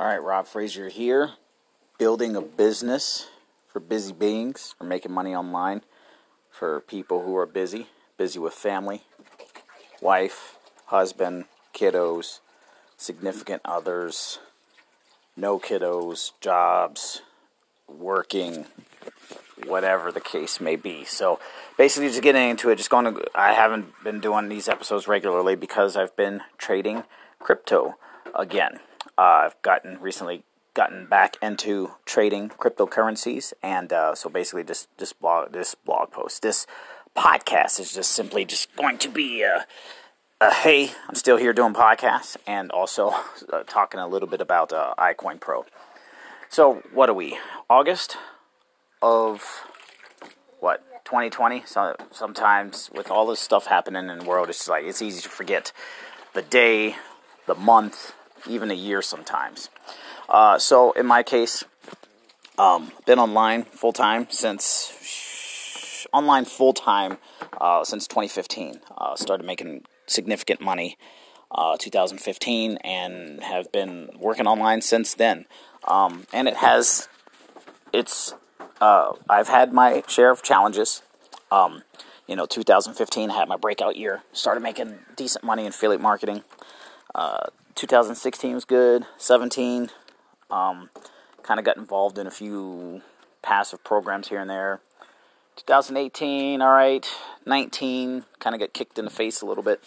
All right, Rob Fraser here, building a business for busy beings, for making money online, for people who are busy, busy with family, wife, husband, kiddos, significant others, no kiddos, jobs, working, whatever the case may be. So basically, just getting into it, just going to, I haven't been doing these episodes regularly because I've been trading crypto again. Uh, I've gotten recently gotten back into trading cryptocurrencies, and uh, so basically, this this blog this blog post this podcast is just simply just going to be a, a hey, I'm still here doing podcasts, and also uh, talking a little bit about uh, iCoin Pro. So what are we? August of what 2020. So sometimes with all this stuff happening in the world, it's like it's easy to forget the day, the month, even a year sometimes. Uh, so in my case, um, been online full time since online full time uh, since 2015. Uh, started making significant money uh, 2015 and have been working online since then. Um, and it has it's uh, I've had my share of challenges. Um, you know, 2015 I had my breakout year. Started making decent money in affiliate marketing. Uh, 2016 was good. 17, um, kind of got involved in a few passive programs here and there. 2018, all right. 19, kind of got kicked in the face a little bit.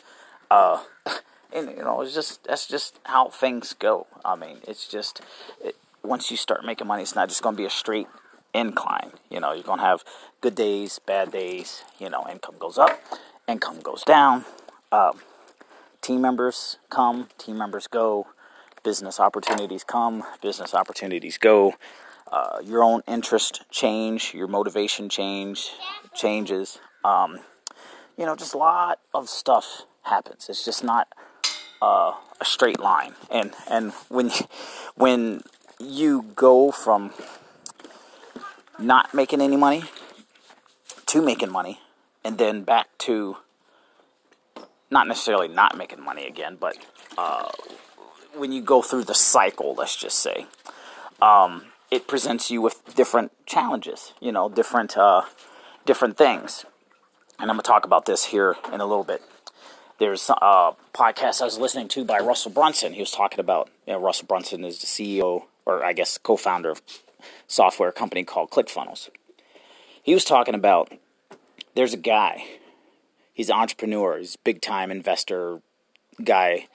Uh, and you know, it's just that's just how things go. I mean, it's just it, once you start making money, it's not just going to be a straight incline. You know, you're going to have good days, bad days. You know, income goes up, income goes down. Um, team members come, team members go, business opportunities come, business opportunities go. Uh, your own interest change, your motivation change changes. Um, you know, just a lot of stuff happens. It's just not uh, a straight line. And and when when you go from not making any money to making money, and then back to not necessarily not making money again, but uh, when you go through the cycle, let's just say, um, it presents you with different challenges. You know, different uh, different things, and I'm gonna talk about this here in a little bit. There's a podcast I was listening to by Russell Brunson. He was talking about you know, Russell Brunson is the CEO or I guess co-founder of software company called ClickFunnels. He was talking about there's a guy He's an entrepreneur, he's a big time investor guy.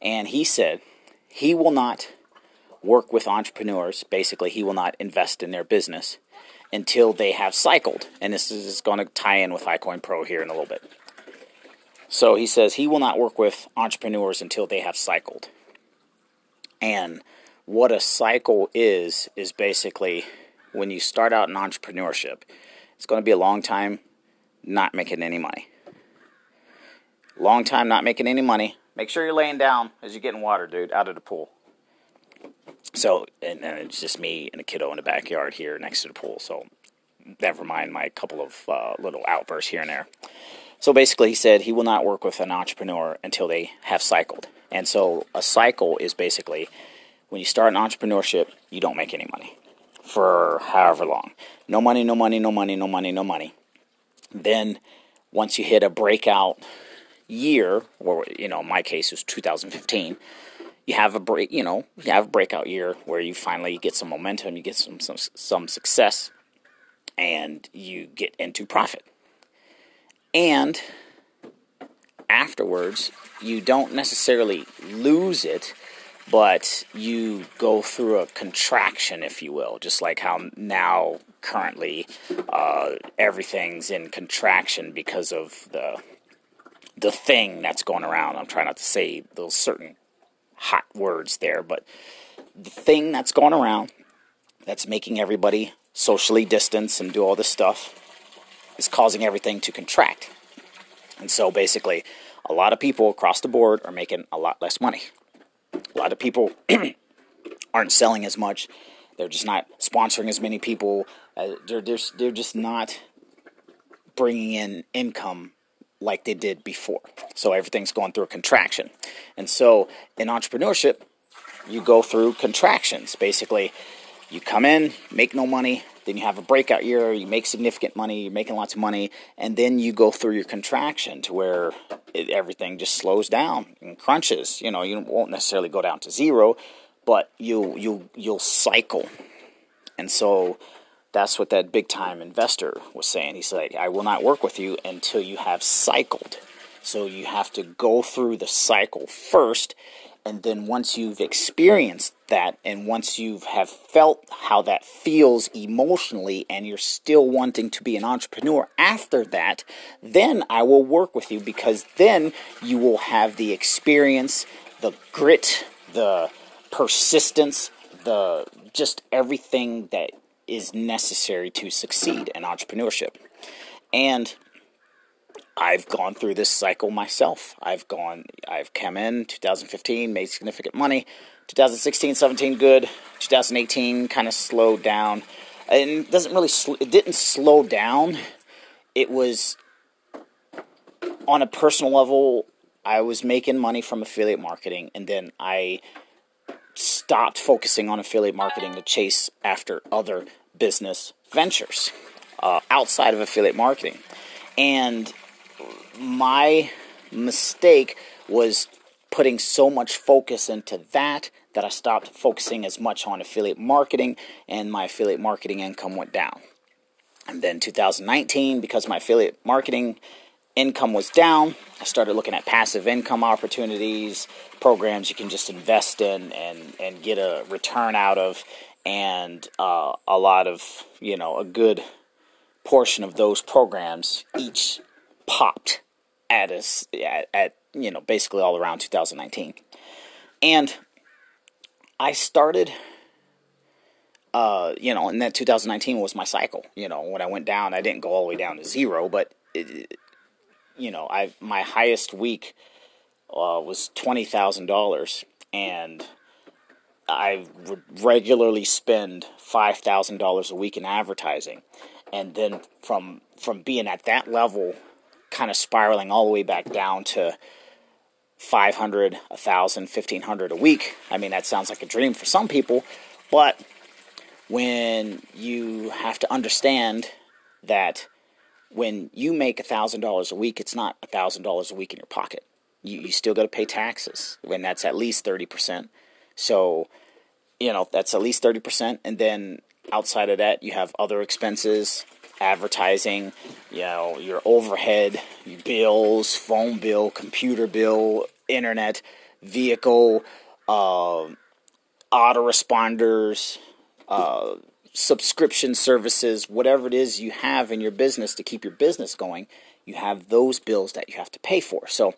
And he said he will not work with entrepreneurs. Basically, he will not invest in their business until they have cycled. And this is going to tie in with iCoin Pro here in a little bit. So he says he will not work with entrepreneurs until they have cycled. And what a cycle is, is basically when you start out in entrepreneurship, it's going to be a long time not making any money. Long time not making any money. Make sure you're laying down as you're getting water, dude, out of the pool. So, and, and it's just me and a kiddo in the backyard here next to the pool. So, never mind my couple of uh, little outbursts here and there. So basically, he said he will not work with an entrepreneur until they have cycled. And so, a cycle is basically when you start an entrepreneurship, you don't make any money for however long. No money, no money, no money, no money, no money. Then, once you hit a breakout year, or you know, in my case was 2015, you have a break, you know, you have a breakout year where you finally get some momentum, you get some some some success, and you get into profit. And afterwards, you don't necessarily lose it, but you go through a contraction, if you will, just like how now currently uh, everything's in contraction because of the the thing that's going around. I'm trying not to say those certain hot words there, but the thing that's going around that's making everybody socially distance and do all this stuff is causing everything to contract. And so basically, a lot of people across the board are making a lot less money. A lot of people aren't selling as much. They're just not sponsoring as many people. Uh, they're, they're, they're just not bringing in income like they did before. So everything's going through a contraction. And so in entrepreneurship, you go through contractions. Basically, you come in, make no money, then you have a breakout year, you make significant money, you're making lots of money, and then you go through your contraction to where it, everything just slows down and crunches. You know, you won't necessarily go down to zero, but you you you'll cycle. And so that's what that big time investor was saying. He's like, I will not work with you until you have cycled. So you have to go through the cycle first and then once you've experienced that and once you have felt how that feels emotionally and you're still wanting to be an entrepreneur after that then i will work with you because then you will have the experience the grit the persistence the just everything that is necessary to succeed in entrepreneurship and I've gone through this cycle myself. I've gone, I've come in 2015, made significant money. 2016, 17, good. 2018, kind of slowed down. And doesn't really, sl- it didn't slow down. It was on a personal level. I was making money from affiliate marketing, and then I stopped focusing on affiliate marketing to chase after other business ventures uh, outside of affiliate marketing. And my mistake was putting so much focus into that that I stopped focusing as much on affiliate marketing and my affiliate marketing income went down. And then 2019, because my affiliate marketing income was down, I started looking at passive income opportunities, programs you can just invest in and, and get a return out of, and uh, a lot of, you know, a good portion of those programs each popped at us at, at you know basically all around 2019, and I started. Uh, you know, and that 2019 was my cycle. You know, when I went down, I didn't go all the way down to zero, but it, you know, I my highest week uh, was twenty thousand dollars, and I regularly spend five thousand dollars a week in advertising, and then from from being at that level kind of spiraling all the way back down to 500, 1,000, 1,500 a week. I mean, that sounds like a dream for some people, but when you have to understand that when you make $1,000 a week, it's not $1,000 a week in your pocket. You, you still got to pay taxes, when that's at least 30%. So, you know, that's at least 30%. And then outside of that, you have other expenses, advertising, you know, your overhead bills, phone bill, computer bill, internet, vehicle, uh, autoresponders, uh, subscription services, whatever it is you have in your business to keep your business going, you have those bills that you have to pay for. So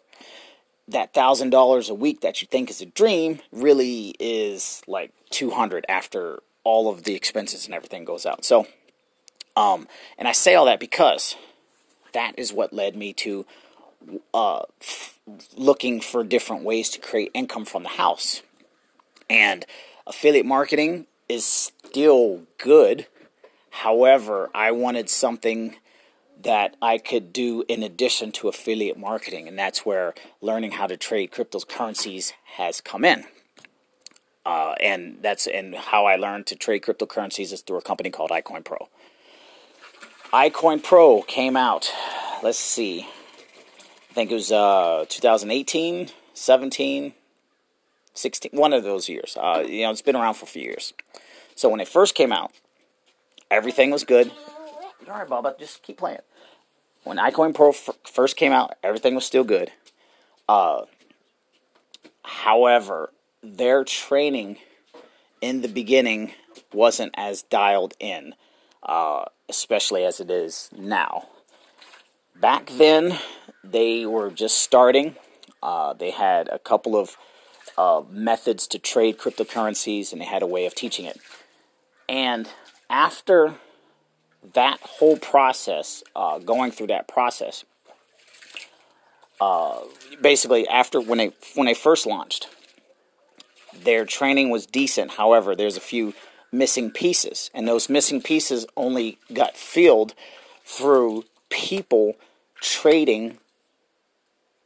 that thousand dollars a week that you think is a dream really is like two hundred after all of the expenses and everything goes out. So um, and I say all that because that is what led me to uh, f- looking for different ways to create income from the house. And affiliate marketing is still good. However, I wanted something that I could do in addition to affiliate marketing, and that's where learning how to trade cryptocurrencies has come in. Uh, and that's and how I learned to trade cryptocurrencies is through a company called iCoin Pro iCoin Pro came out. Let's see. I think it was uh, 2018, 17, 16, one of those years. Uh, you know, it's been around for a few years. So when it first came out, everything was good. All right, Baba, just keep playing. When iCoin Pro f- first came out, everything was still good. Uh, however, their training in the beginning wasn't as dialed in. Uh, especially as it is now. Back then, they were just starting. Uh, they had a couple of uh, methods to trade cryptocurrencies, and they had a way of teaching it. And after that whole process, uh, going through that process, uh, basically after when they when they first launched, their training was decent. However, there's a few missing pieces. And those missing pieces only got filled through people trading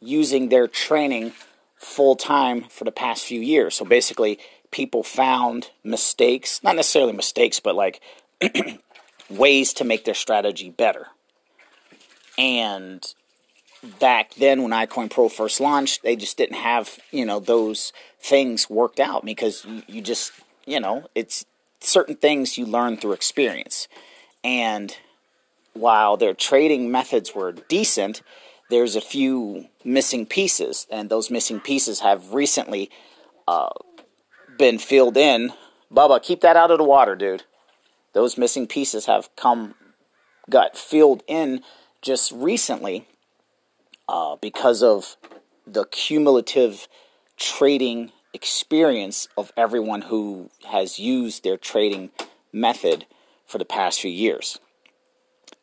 using their training full time for the past few years. So basically, people found mistakes, not necessarily mistakes, but like ways to make their strategy better. And back then when iCoin Pro first launched, they just didn't have, you know, those things worked out because you, you just, you know, it's certain things you learn through experience. And while their trading methods were decent, there's a few missing pieces, and those missing pieces have recently uh, been filled in. Bubba, keep that out of the water, dude. Those missing pieces have come, got filled in just recently uh, because of the cumulative trading experience of everyone who has used their trading method for the past few years.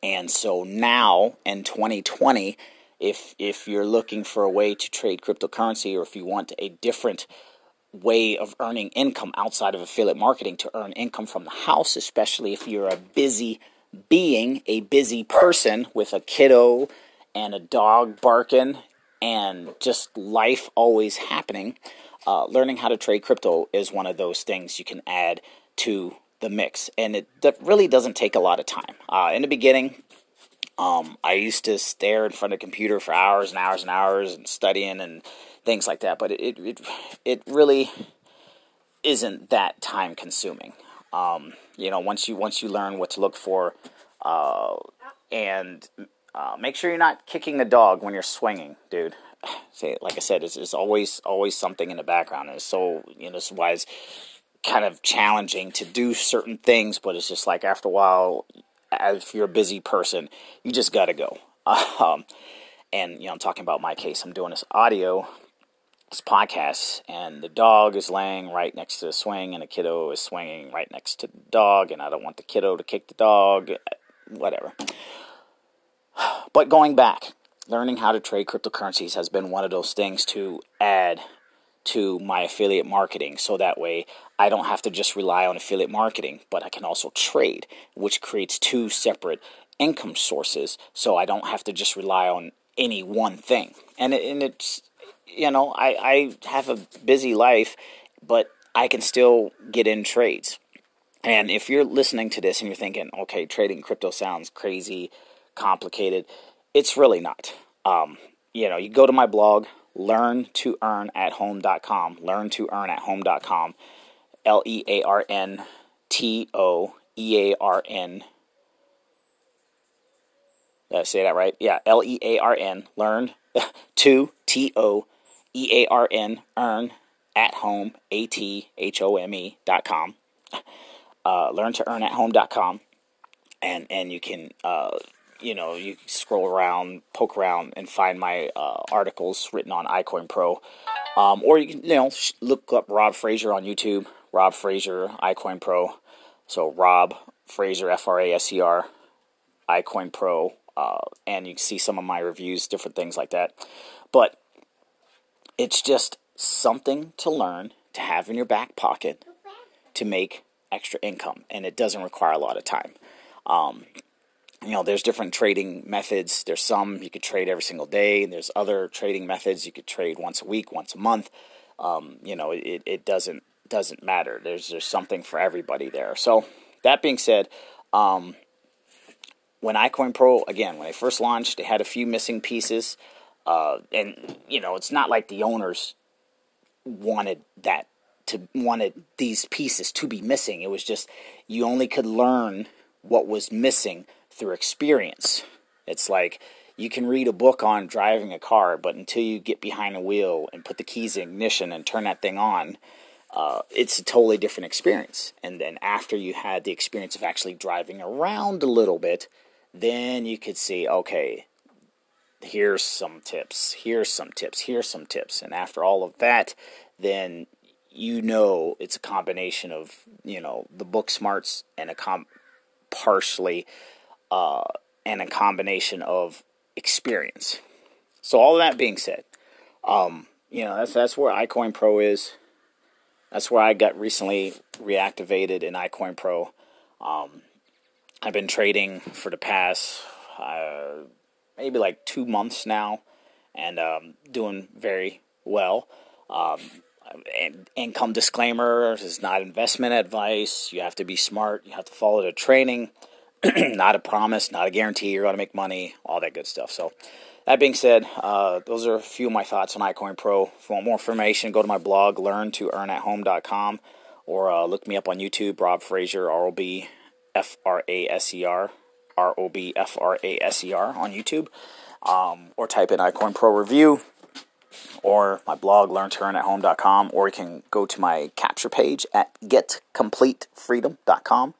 And so now in 2020, if if you're looking for a way to trade cryptocurrency or if you want a different way of earning income outside of affiliate marketing to earn income from the house, especially if you're a busy being, a busy person with a kiddo and a dog barking and just life always happening, uh, learning how to trade crypto is one of those things you can add to the mix. And it really doesn't take a lot of time. Uh, in the beginning, um, I used to stare in front of the computer for hours and hours and hours and studying and things like that. But it it it really isn't that time consuming. Um, you know, once you once you learn what to look for, uh, and uh, make sure you're not kicking the dog when you're swinging, dude. Say, like I said, it's, it's always always something in the background. And it's so you know, this is why it's kind of challenging to do certain things, but it's just like after a while, if you're a busy person, you just got to go. Um, and you know, I'm talking about my case. I'm doing this audio, this podcast, and the dog is laying right next to the swing, and the kiddo is swinging right next to the dog, and I don't want the kiddo to kick the dog, whatever. But going back, learning how to trade cryptocurrencies has been one of those things to add to my affiliate marketing so that way I don't have to just rely on affiliate marketing, but I can also trade, which creates two separate income sources so I don't have to just rely on any one thing. And, it, and it's, you know, I, I have a busy life, but I can still get in trades. And if you're listening to this and you're thinking, okay, trading crypto sounds crazy, complicated, it's really not. Um, you know, you go to my blog, learn to earn at home.com, learn to earn at home.com, L E A R N T O E A R N. Did I say that right? Yeah, L E A R N, learn to T O E A R N, earn at home, A T H O M E dot com. Uh, learn to earn at home.com. And, and you can uh, you know, you scroll around, poke around, and find my uh, articles written on iCoin Pro. Um, or you can, you know, look up Rob Fraser on YouTube, Rob Fraser, iCoin Pro. So Rob Fraser, F R A S E R, iCoin Pro. Uh, and you can see some of my reviews, different things like that. But it's just something to learn, to have in your back pocket, to make extra income. And it doesn't require a lot of time. Um, you know, there's different trading methods. There's some you could trade every single day, and there's other trading methods you could trade once a week, once a month. Um, you know, it, it doesn't doesn't matter. There's there's something for everybody there. So that being said, um, when iCoin Pro again, when they first launched, they had a few missing pieces, uh, and you know, it's not like the owners wanted that to wanted these pieces to be missing. It was just you only could learn what was missing through experience. It's like you can read a book on driving a car, but until you get behind a wheel and put the keys in ignition and turn that thing on, uh, it's a totally different experience. And then after you had the experience of actually driving around a little bit, then you could see, okay, here's some tips, here's some tips, here's some tips. And after all of that, then you know it's a combination of, you know, the book smarts and a com- partially uh, and a combination of experience. So all that being said, um, you know that's that's where iCoin Pro is. That's where I got recently reactivated in iCoin Pro. Um, I've been trading for the past uh, maybe like two months now, and um, doing very well. Um, and income disclaimer is not investment advice. You have to be smart. You have to follow the training. not a promise, not a guarantee you're going to make money, all that good stuff. So, that being said, uh, those are a few of my thoughts on iCoin Pro. If you want more information, go to my blog, learn or uh, look me up on YouTube, Rob Fraser, R O B F R A S E R, R O B F R A S E R on YouTube, um, or type in iCoin Pro review, or my blog, learn or you can go to my capture page at getcompletefreedom.com.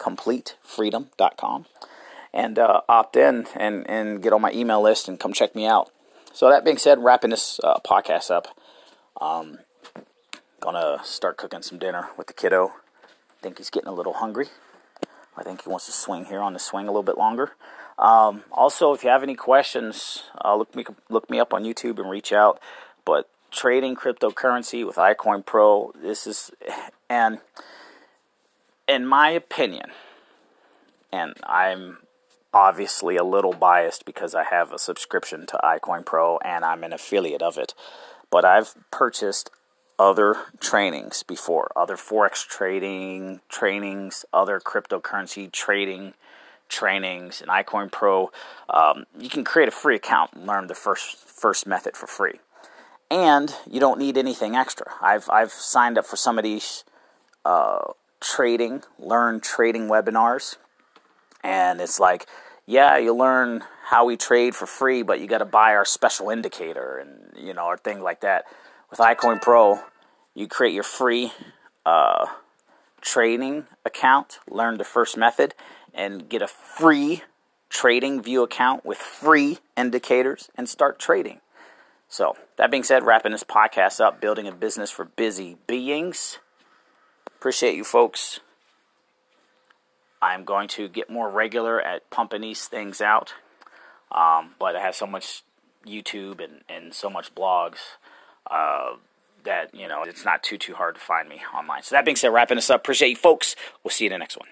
Getcompletefreedom.com and uh, opt in and, and get on my email list and come check me out. So that being said, wrapping this uh, podcast up, um, gonna start cooking some dinner with the kiddo. I think he's getting a little hungry. I think he wants to swing here on the swing a little bit longer. Um, also, if you have any questions, uh, look me look me up on YouTube and reach out. But trading cryptocurrency with iCoin Pro, this is, and in my opinion, and I'm obviously a little biased because I have a subscription to iCoin Pro and I'm an affiliate of it. But I've purchased other trainings before, other forex trading trainings, other cryptocurrency trading trainings, and iCoin Pro. Um, you can create a free account and learn the first first method for free, and you don't need anything extra. I've I've signed up for some of these uh, trading, learn trading webinars and it's like, yeah, you learn how we trade for free, but you got to buy our special indicator and you know, or things like that. With iCoin Pro, you create your free uh, trading account, learn the first method, and get a free TradingView account with free indicators and start trading. So, that being said, wrapping this podcast up, building a business for busy beings. Appreciate you folks. I'm going to get more regular at pumping these things out. Um, but I have so much YouTube and, and so much blogs uh, that, you know, it's not too, too hard to find me online. So that being said, wrapping this up. Appreciate you folks. We'll see you in the next one.